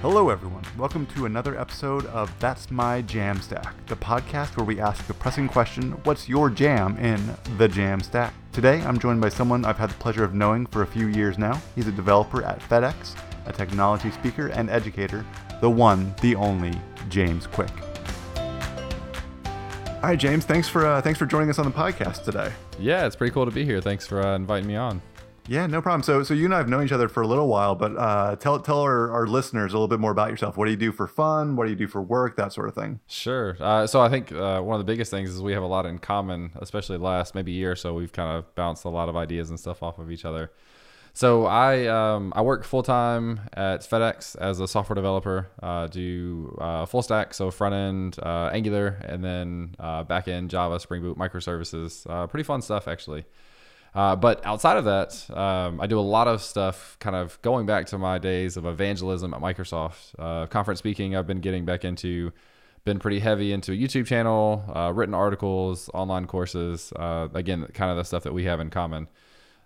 Hello, everyone. Welcome to another episode of That's My Jam Stack, the podcast where we ask the pressing question What's your jam in the Jam Stack? Today, I'm joined by someone I've had the pleasure of knowing for a few years now. He's a developer at FedEx, a technology speaker and educator, the one, the only James Quick. Right, James. Thanks for uh, thanks for joining us on the podcast today. Yeah, it's pretty cool to be here. Thanks for uh, inviting me on. Yeah, no problem. So, so you and I have known each other for a little while, but uh, tell tell our, our listeners a little bit more about yourself. What do you do for fun? What do you do for work? That sort of thing. Sure. Uh, so I think uh, one of the biggest things is we have a lot in common, especially last maybe year or so. We've kind of bounced a lot of ideas and stuff off of each other. So I um, I work full time at FedEx as a software developer. Uh, do uh, full stack, so front end uh, Angular, and then back end Java, Spring Boot, microservices. Pretty fun stuff actually. Uh, but outside of that, um, I do a lot of stuff kind of going back to my days of evangelism at Microsoft. Uh, conference speaking, I've been getting back into, been pretty heavy into a YouTube channel, uh, written articles, online courses. Uh, again, kind of the stuff that we have in common.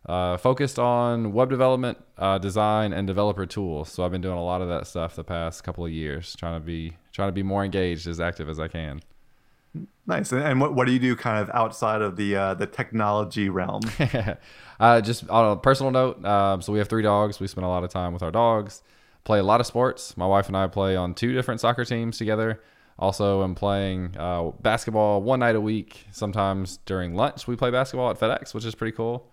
Uh, focused on web development, design, and developer tools. So I've been doing a lot of that stuff the past couple of years, trying to be trying to be more engaged, as active as I can. Nice. And what, what do you do kind of outside of the uh, the technology realm? uh, just on a personal note, um, so we have three dogs. We spend a lot of time with our dogs. Play a lot of sports. My wife and I play on two different soccer teams together. Also, am playing uh, basketball one night a week. Sometimes during lunch, we play basketball at FedEx, which is pretty cool.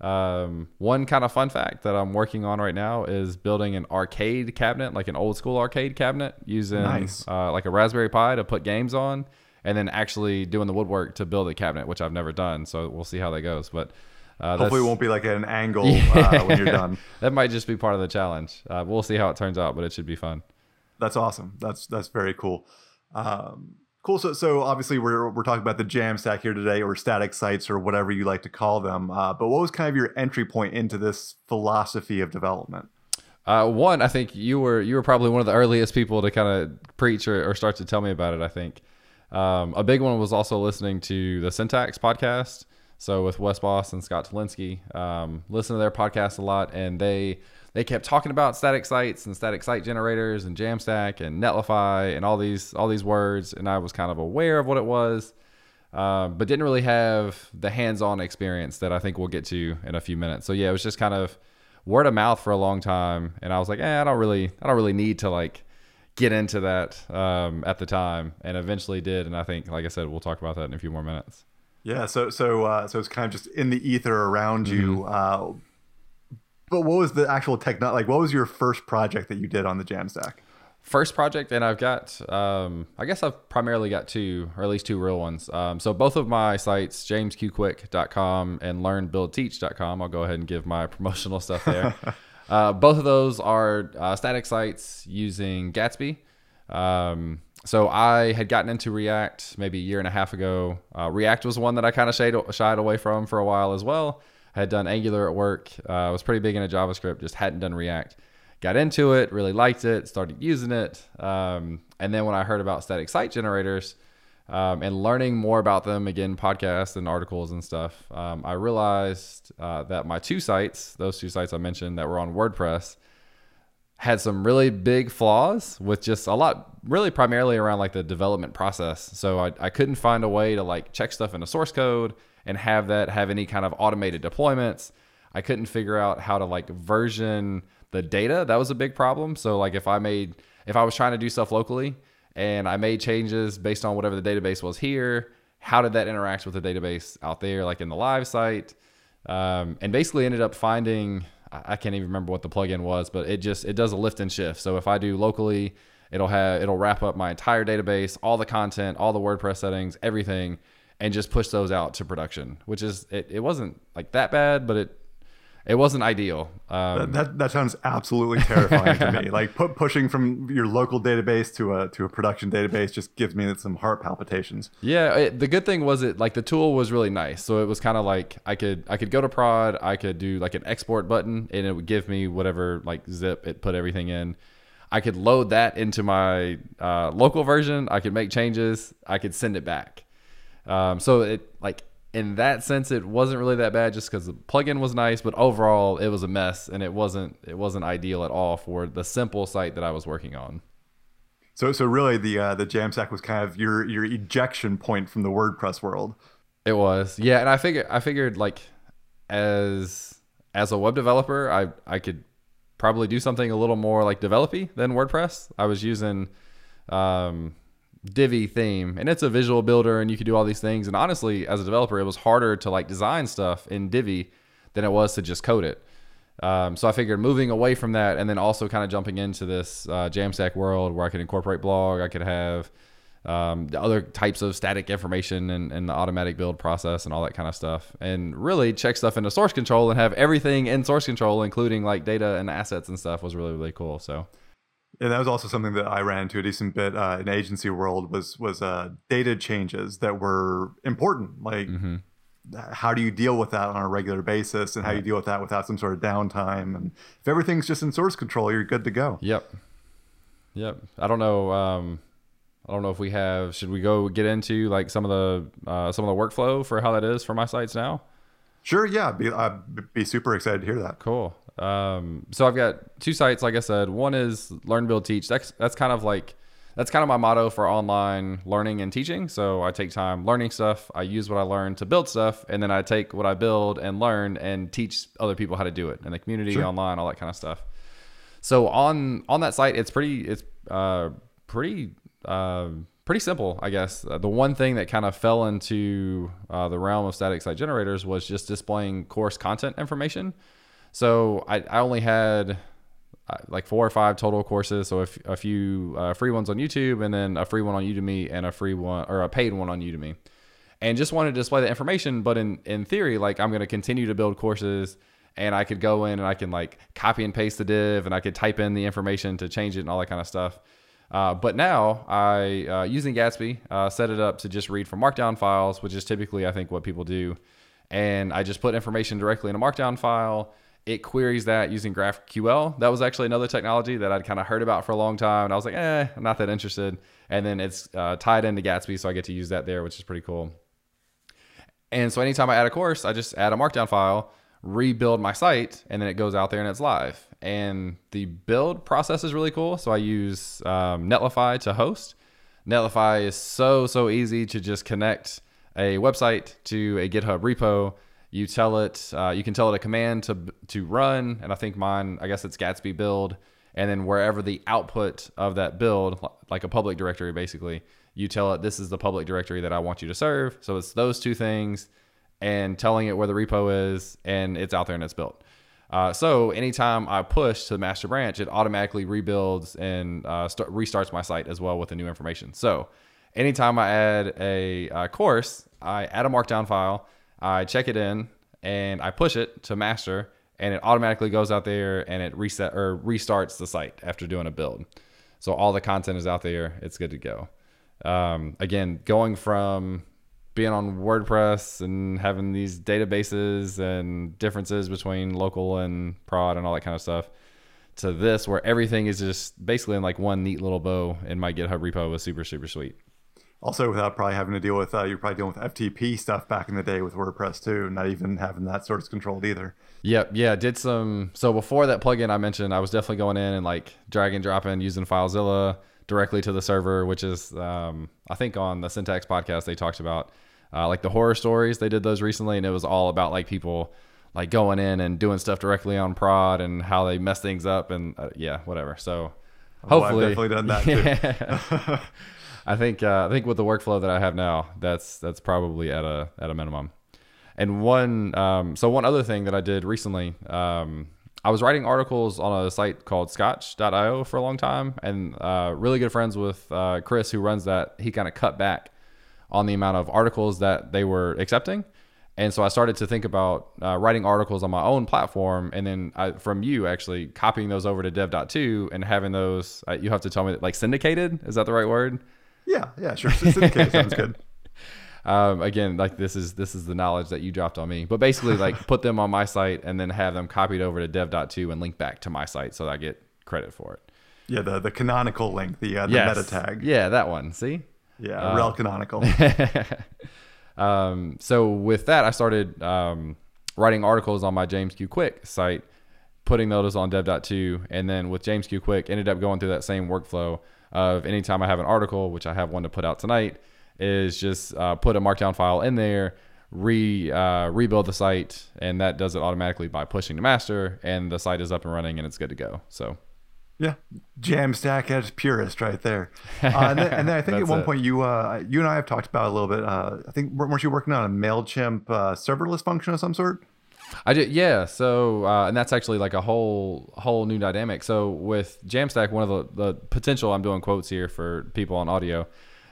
Um, one kind of fun fact that I'm working on right now is building an arcade cabinet, like an old school arcade cabinet, using Nice. uh, like a Raspberry Pi to put games on, and then actually doing the woodwork to build a cabinet, which I've never done. So we'll see how that goes. But uh, Hopefully, it won't be like an angle uh, when you're done. that might just be part of the challenge. Uh, we'll see how it turns out, but it should be fun. That's awesome. That's that's very cool. Um, cool. So so obviously we're we're talking about the jam stack here today, or static sites, or whatever you like to call them. Uh, but what was kind of your entry point into this philosophy of development? Uh, one, I think you were you were probably one of the earliest people to kind of preach or, or start to tell me about it. I think um, a big one was also listening to the Syntax podcast. So with Wes Bos and Scott Tolinski, um, listen to their podcast a lot, and they they kept talking about static sites and static site generators and Jamstack and Netlify and all these all these words, and I was kind of aware of what it was, uh, but didn't really have the hands-on experience that I think we'll get to in a few minutes. So yeah, it was just kind of word of mouth for a long time, and I was like, eh, I don't really I don't really need to like get into that um, at the time, and eventually did, and I think, like I said, we'll talk about that in a few more minutes. Yeah. So so uh, so it's kind of just in the ether around you. Uh, but what was the actual techno? Like, what was your first project that you did on the Jamstack? First project, and I've got, um, I guess I've primarily got two, or at least two real ones. Um, so both of my sites, jamesqquick.com and learnbuildteach.com, I'll go ahead and give my promotional stuff there. Uh, both of those are uh, static sites using Gatsby. Um, so I had gotten into React maybe a year and a half ago. Uh, React was one that I kind of shied, shied away from for a while as well. I had done Angular at work. Uh, I was pretty big into JavaScript, just hadn't done React. Got into it, really liked it, started using it. Um, and then when I heard about static site generators um, and learning more about them, again, podcasts and articles and stuff, um, I realized uh, that my two sites, those two sites I mentioned that were on WordPress, had some really big flaws with just a lot really primarily around like the development process. So I, I couldn't find a way to like check stuff in into source code and have that have any kind of automated deployments. I couldn't figure out how to like version the data. That was a big problem. So like if i made if i was trying to do stuff locally and i made changes based on whatever the database was here how did that interact with the database out there like in the live site um, and basically ended up finding I can't even remember what the plugin was, but it just it does a lift and shift. So if I do locally, it'll have it'll wrap up my entire database, all the content, all the WordPress settings, everything, and just push those out to production. Which is it, it wasn't like that bad, but it it wasn't ideal. Um, That, that that sounds absolutely terrifying to me. Like pu- pushing from your local database to a to a production database just gives me some heart palpitations. Yeah, it, the good thing was it like the tool was really nice. So it was kind of like I could I could go to prod, I could do like an export button, and it would give me whatever like zip it put everything in. I could load that into my uh, local version. I could make changes. I could send it back. Um, so it like in that sense, it wasn't really that bad, just because the plugin was nice. But overall, it was a mess, and it wasn't it wasn't ideal at all for the simple site that I was working on. So so really, the uh, the Jamstack was kind of your your ejection point from the WordPress world. It was, yeah, and I figured I figured like as as a web developer, I I could probably do something a little more like developy than WordPress. I was using um, Divi theme, and it's a visual builder, and you can do all these things. And honestly, as a developer, it was harder to like design stuff in Divi than it was to just code it. Um, so I figured moving away from that, and then also kind of jumping into this uh, Jamstack world where I could incorporate blog, I could have um, the other types of static information and, and, the automatic build process and all that kind of stuff, and really check stuff into source control and have everything in source control, including like data and assets and stuff, was really really cool. So and that was also something that I ran into a decent bit uh, in agency world was was uh, data changes that were important. Like, mm-hmm. how do you deal with that on a regular basis, and how you deal with that without some sort of downtime? And if everything's just in source control, you're good to go. Yep. Yep. I don't know. Um, I don't know if we have. Should we go get into like some of the uh, some of the workflow for how that is for my sites now? Sure. Yeah. Be, I'd be super excited to hear that. Cool. Um, so I've got two sites, like I said. One is Learn, Build, Teach. That's that's kind of like that's kind of my motto for online learning and teaching. So I take time learning stuff. I use what I learn to build stuff, and then I take what I build and learn and teach other people how to do it in the community, sure. online, all that kind of stuff. So on on that site, it's pretty it's uh, pretty uh, pretty simple, I guess. Uh, the one thing that kind of fell into uh, the realm of static site generators was just displaying course content information. So I, I only had uh, like four or five total courses. So a, a few uh, free ones on YouTube, and then a free one on Udemy, and a free one or a paid one on Udemy. And just wanted to display the information. But in in theory, like I'm going to continue to build courses, and I could go in and I can like copy and paste the div, and I could type in the information to change it and all that kind of stuff. Uh, but now I, uh, using Gatsby, uh, set it up to just read from Markdown files, which is typically I think what people do. And I just put information directly in a Markdown file it queries that using GraphQL. That was actually another technology that I'd kind of heard about for a long time. And I was like, eh, I'm not that interested. And then it's uh, tied into Gatsby, so I get to use that there, which is pretty cool. And so anytime I add a course, I just add a markdown file, rebuild my site, and then it goes out there and it's live. And the build process is really cool. So I use um, Netlify to host. Netlify is so, so easy to just connect a website to a GitHub repo you tell it, uh, you can tell it a command to to run, and I think mine, I guess it's Gatsby build, and then wherever the output of that build, like a public directory, basically, you tell it this is the public directory that I want you to serve. So it's those two things, and telling it where the repo is, and it's out there and it's built. Uh, so anytime I push to the master branch, it automatically rebuilds and uh, start, restarts my site as well with the new information. So anytime I add a, a uh, course, I add a markdown file I check it in and I push it to master and it automatically goes out there and it reset or restarts the site after doing a build. So all the content is out there. It's good to go. Um, again, going from being on WordPress and having these databases and differences between local and prod and all that kind of stuff to this where everything is just basically in like one neat little bow in my GitHub repo was super, super sweet also without probably having to deal with uh, you're probably dealing with FTP stuff back in the day with WordPress too, not even having that source controlled either. Yep, yeah, did some. So before that plugin I mentioned, I was definitely going in and like drag and dropping using FileZilla directly to the server, which is um, I think on the Syntax podcast they talked about uh, like the horror stories. They did those recently, and it was all about like people like going in and doing stuff directly on prod and how they mess things up and uh, yeah, whatever. So hopefully, oh, I've definitely done that yeah. I think uh, I think with the workflow that I have now, that's that's probably at a at a minimum. And one um, so one other thing that I did recently, um, I was writing articles on a site called Scotch.io for a long time, and uh, really good friends with uh, Chris who runs that. He kind of cut back on the amount of articles that they were accepting. And so I started to think about uh, writing articles on my own platform, and then I, from you actually copying those over to dev.to and having those. Uh, you have to tell me that, like syndicated. Is that the right word? Yeah, yeah, sure. Sounds good. Um, again, like this is this is the knowledge that you dropped on me. But basically, like put them on my site and then have them copied over to dev.to and link back to my site so I get credit for it. Yeah, the the canonical link, the uh, the yes. meta tag. Yeah, that one. See. Yeah, uh, rel canonical. Um, so with that, I started um, writing articles on my James Q Quick site, putting those on dev.to, and then with James Q Quick, ended up going through that same workflow of anytime I have an article, which I have one to put out tonight, is just uh, put a markdown file in there, re uh, rebuild the site, and that does it automatically by pushing to master, and the site is up and running and it's good to go. So. Yeah, Jamstack at its purest, right there. Uh, and, then, and, then, I think at one it. point you uh, you and I have talked about a little bit. Uh, I think weren't you working on a Mailchimp uh, serverless function of some sort? I yeah. So, uh, and that's actually like a whole whole new dynamic. So with Jamstack, one of the the potential I'm doing quotes here for people on audio.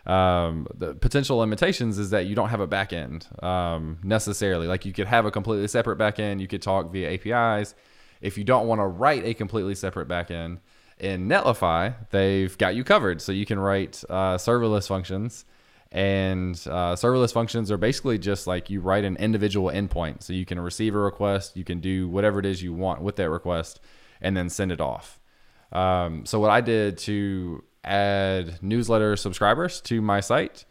Um, the potential limitations is that you don't have a backend um, necessarily. Like you could have a completely separate backend. You could talk via APIs. If you don't want to write a completely separate backend, in Netlify, they've got you covered. So you can write uh, serverless functions. And uh, serverless functions are basically just like you write an individual endpoint. So you can receive a request, you can do whatever it is you want with that request, and then send it off. Um, so what I did to add newsletter subscribers to my site,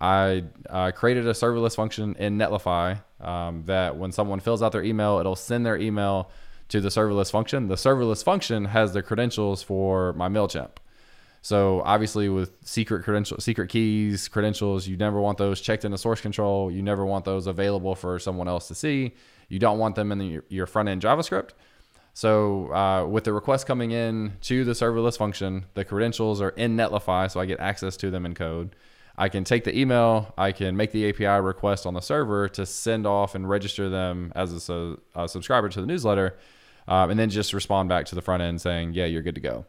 I uh, created a serverless function in Netlify um, that when someone fills out their email, it'll send their email to the serverless function. The serverless function has the credentials for my MailChimp. So obviously with secret credential, secret keys, credentials, you never want those checked into source control. You never want those available for someone else to see. You don't want them in the, your front end JavaScript. So uh, with the request coming in to the serverless function, the credentials are in Netlify, so I get access to them in code. I can take the email, I can make the API request on the server to send off and register them as a, a subscriber to the newsletter um, and then just respond back to the front end saying, yeah, you're good to go.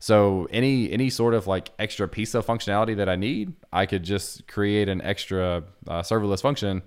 So any any sort of like extra piece of functionality that I need, I could just create an extra uh, serverless function,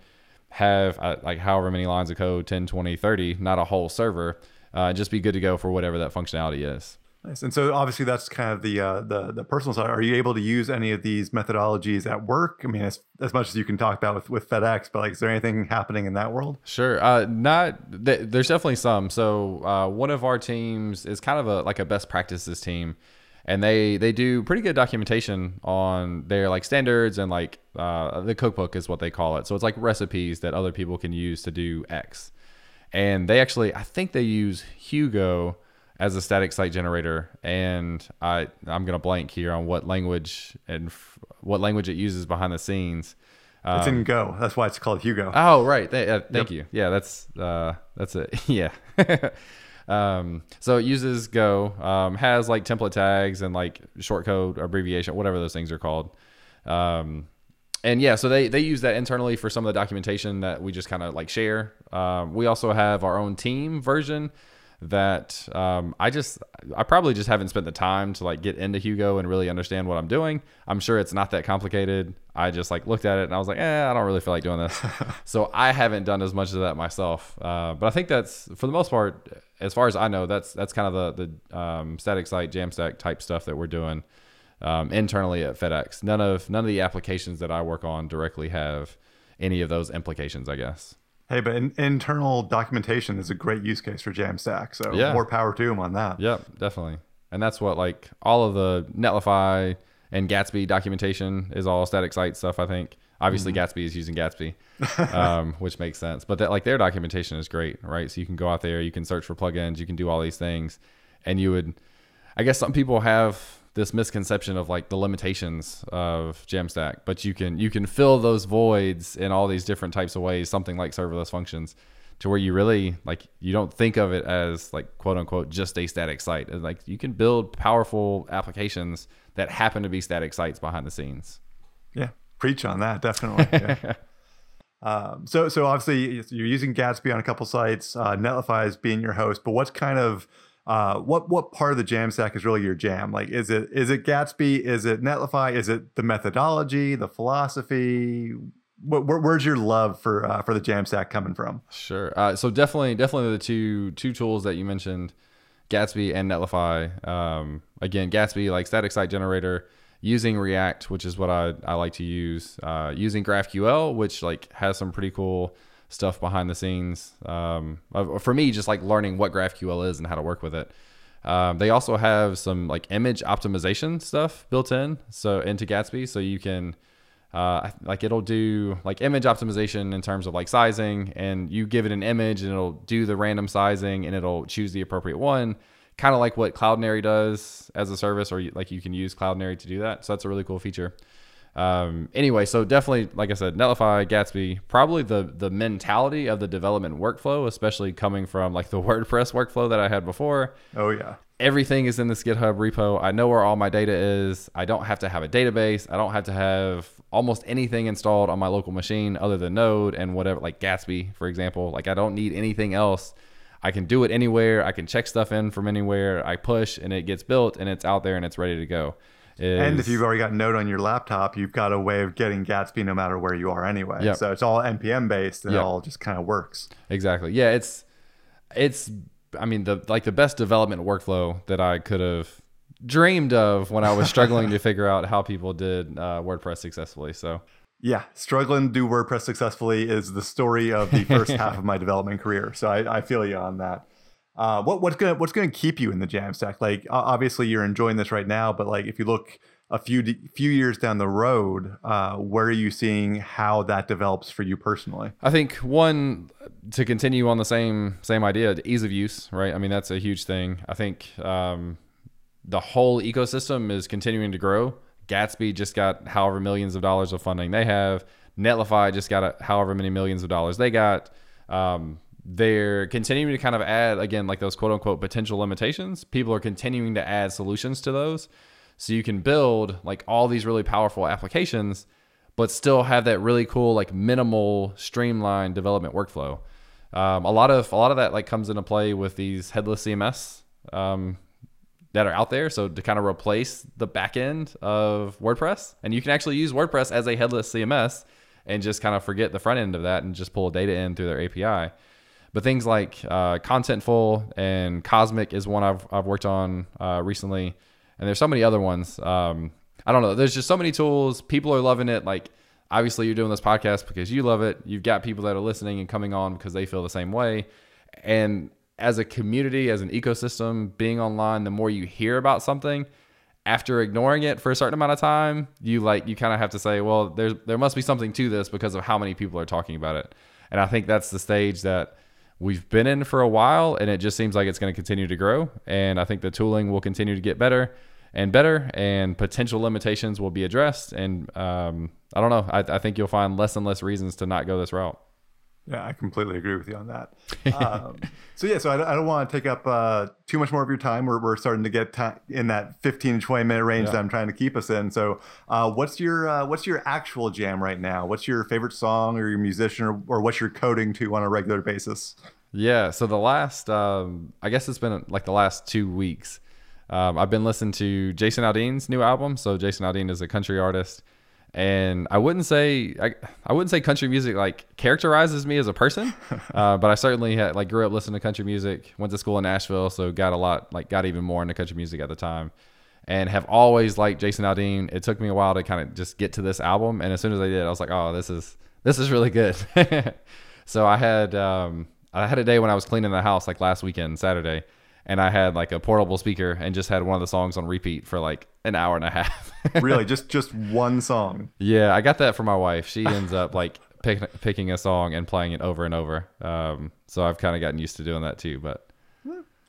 have uh, like however many lines of code, 10, 20, 30, not a whole server, uh, just be good to go for whatever that functionality is. Nice. And so obviously that's kind of the uh, the the personal side. Are you able to use any of these methodologies at work? I mean, as, as much as you can talk about with, with FedEx, but like, is there anything happening in that world? Sure. Uh, not th- there's definitely some. So uh, one of our teams is kind of a like a best practices team, and they they do pretty good documentation on their like standards and like uh, the cookbook is what they call it. So it's like recipes that other people can use to do X, and they actually I think they use Hugo as a static site generator, and I I'm gonna blank here on what language and f- what language it uses behind the scenes. Um, it's in um, Go. That's why it's called Hugo. Oh, right. Th- uh, thank yep. you. Yeah, that's uh, that's it. yeah. um, so it uses Go. Um, has like template tags and like shortcode abbreviation, whatever those things are called. Um, and yeah, so they they use that internally for some of the documentation that we just kind of like share. Um, we also have our own team version that um, I just I probably just haven't spent the time to like get into Hugo and really understand what I'm doing. I'm sure it's not that complicated. I just like looked at it and I was like, eh, I don't really feel like doing this. so I haven't done as much of that myself. Uh, but I think that's for the most part, as far as I know, that's that's kind of the the um, static site Jamstack type stuff that we're doing um, internally at FedEx. None of none of the applications that I work on directly have any of those implications, I guess. Hey, but in, internal documentation is a great use case for Jamstack. So yeah. more power to them on that. Yep, definitely. And that's what like all of the Netlify and Gatsby documentation is all static site stuff. I think obviously mm-hmm. Gatsby is using Gatsby, um, which makes sense. But that like their documentation is great, right? So you can go out there, you can search for plugins, you can do all these things, and you would. I guess some people have this misconception of like the limitations of Jamstack, but you can you can fill those voids in all these different types of ways. Something like serverless functions, to where you really like you don't think of it as like quote unquote just a static site. And like you can build powerful applications that happen to be static sites behind the scenes. Yeah, preach on that definitely. Yeah. um, so so obviously you're using Gatsby on a couple sites. Uh, Netlify is being your host, but what's kind of uh, what what part of the Jamstack is really your jam? Like, is it is it Gatsby? Is it Netlify? Is it the methodology, the philosophy? What, where, where's your love for uh, for the Jamstack coming from? Sure. Uh, so definitely, definitely the two two tools that you mentioned, Gatsby and Netlify. Um, again, Gatsby like static site generator using React, which is what I, I like to use. Uh, using GraphQL, which like has some pretty cool stuff behind the scenes. Um, for me, just like learning what GraphQL is and how to work with it. Um, they also have some like image optimization stuff built in, so into Gatsby, so you can uh, like it'll do like image optimization in terms of like sizing, and you give it an image and it'll do the random sizing and it'll choose the appropriate one, kind of like what Cloudinary does as a service, or like you can use Cloudinary to do that. So that's a really cool feature. Um, anyway, so definitely, like I said, Netlify, Gatsby, probably the the mentality of the development workflow, especially coming from like the WordPress workflow that I had before. Oh yeah everything is in this GitHub repo. I know where all my data is. I don't have to have a database. I don't have to have almost anything installed on my local machine other than Node and whatever, like Gatsby, for example. Like I don't need anything else. I can do it anywhere. I can check stuff in from anywhere. I push and it gets built and it's out there and it's ready to go. Is, and if you've already got Node on your laptop, you've got a way of getting Gatsby no matter where you are anyway. Yep. So it's all npm based and yep. it all just kind of works. Exactly. Yeah, it's it's I mean, the like the best development workflow that I could have dreamed of when I was struggling to figure out how people did uh, WordPress successfully. So. Yeah, struggling to do WordPress successfully is the story of the first half of my development career. So I, I feel you on that. Uh, what what's gonna what's gonna keep you in the Jamstack? Like obviously you're enjoying this right now, but like if you look a few few years down the road, uh, where are you seeing how that develops for you personally? I think one to continue on the same same idea, ease of use, right? I mean that's a huge thing. I think um, the whole ecosystem is continuing to grow. Gatsby just got however millions of dollars of funding they have. Netlify just got a, however many millions of dollars they got. Um, they're continuing to kind of add again like those quote unquote potential limitations. People are continuing to add solutions to those. So you can build like all these really powerful applications, but still have that really cool, like minimal, streamlined development workflow. Um, a lot of a lot of that like comes into play with these headless CMS um, that are out there. So to kind of replace the back end of WordPress, and you can actually use WordPress as a headless CMS and just kind of forget the front end of that and just pull data in through their API. But things like uh, Contentful and Cosmic is one I've, I've worked on uh, recently and there's so many other ones. Um, I don't know. There's just so many tools. People are loving it. Like obviously you're doing this podcast because you love it. You've got people that are listening and coming on because they feel the same way. And as a community, as an ecosystem, being online, the more you hear about something, after ignoring it for a certain amount of time, you like you kind of have to say, well, there's there must be something to this because of how many people are talking about it. And I think that's the stage that we've been in for a while and it just seems like it's going to continue to grow and i think the tooling will continue to get better and better and potential limitations will be addressed and um, i don't know. I, I, think you'll find less and less reasons to not go this route yeah i completely agree with you on that um, so yeah so i, I don't want to take up uh, too much more of your time we're, we're starting to get in that 15 to 20 minute range yeah. that i'm trying to keep us in so uh, what's your uh, what's your actual jam right now what's your favorite song or your musician or, or what's your coding to on a regular basis yeah. So the last, um, I guess it's been like the last two weeks. Um, I've been listening to Jason Aldean's new album. So Jason Aldean is a country artist, and I wouldn't say I, I wouldn't say country music like characterizes me as a person, uh, but I certainly had, like grew up listening to country music. Went to school in Nashville, so got a lot like got even more into country music at the time, and have always liked Jason Aldean. It took me a while to kind of just get to this album, and as soon as I did, I was like, oh, this is this is really good. so I had. Um, I had a day when I was cleaning the house like last weekend, Saturday, and I had like a portable speaker and just had one of the songs on repeat for like an hour and a half. really, just just one song. Yeah, I got that for my wife. She ends up like pick, picking a song and playing it over and over. Um, so I've kind of gotten used to doing that too. But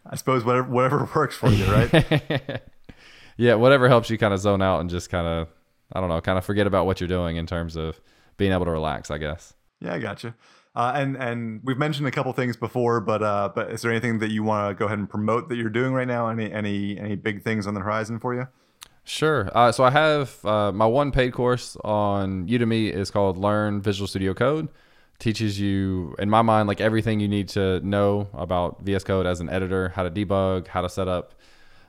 I suppose whatever whatever works for you, right? yeah, whatever helps you kind of zone out and just kind of I don't know, kind of forget about what you're doing in terms of being able to relax. I guess. Yeah, I gotcha. Uh, and and we've mentioned a couple things before, but uh, but is there anything that you want to go ahead and promote that you're doing right now? Any any any big things on the horizon for you? Sure. Uh, so I have uh, my one paid course on Udemy is called Learn Visual Studio Code. Teaches you, in my mind, like everything you need to know about VS Code as an editor, how to debug, how to set up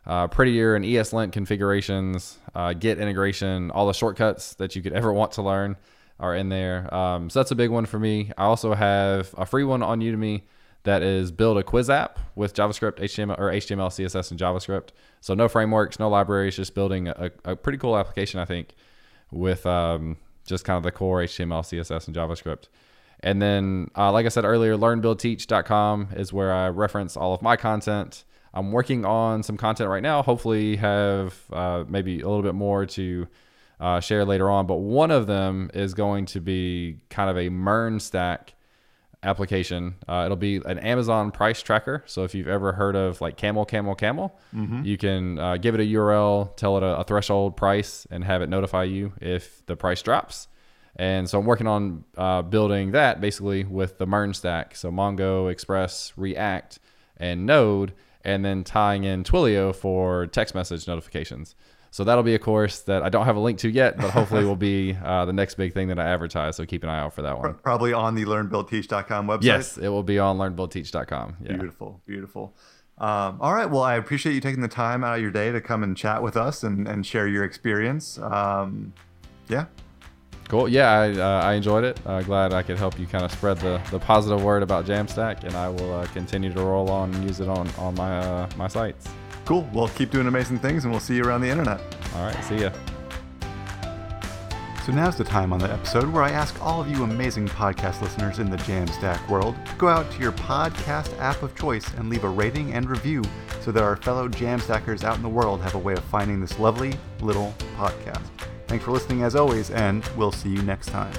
uh, prettier and ESLint configurations, uh, Git integration, all the shortcuts that you could ever want to learn are in there. Um, so that's a big one for me. I also have a free one on Udemy that is build a quiz app with JavaScript, HTML or HTML, CSS, and JavaScript. So no frameworks, no libraries, just building a, a pretty cool application, I think, with um, just kind of the core HTML, CSS, and JavaScript. And then, uh, like I said earlier, learnbuildteach.com is where I reference all of my content. I'm working on some content right now. Hopefully, have uh, maybe a little bit more to uh, share later on. But one of them is going to be kind of a MERN stack application. Uh, it'll be an Amazon price tracker. So if you've ever heard of like Camel, Camel, Camel, you can uh, give it a URL, tell it a, a threshold price, and have it notify you if the price drops. And so I'm working on uh, building that basically with the MERN stack. So Mongo, Express, React, and Node, and then tying in Twilio for text message notifications. So that'll be a course that I don't have a link to yet, but hopefully will be uh, the next big thing that I advertise. So keep an eye out for that one. Probably on the learnbuildteach.com website. Yes, it will be on learnbuildteach.com. Yeah. Beautiful, beautiful. Um, all right. Well, I appreciate you taking the time out of your day to come and chat with us and, and share your experience. Um, yeah. Cool. Yeah, I, uh, I enjoyed it. Uh, glad I could help you kind of spread the, the positive word about Jamstack, and I will uh, continue to roll on and use it on on my uh, my sites. Cool. Well, keep doing amazing things, and we'll see you around the internet. All right. See ya. So now's the time on the episode where I ask all of you amazing podcast listeners in the Jamstack world to go out to your podcast app of choice and leave a rating and review so that our fellow Jamstackers out in the world have a way of finding this lovely little podcast. Thanks for listening as always, and we'll see you next time.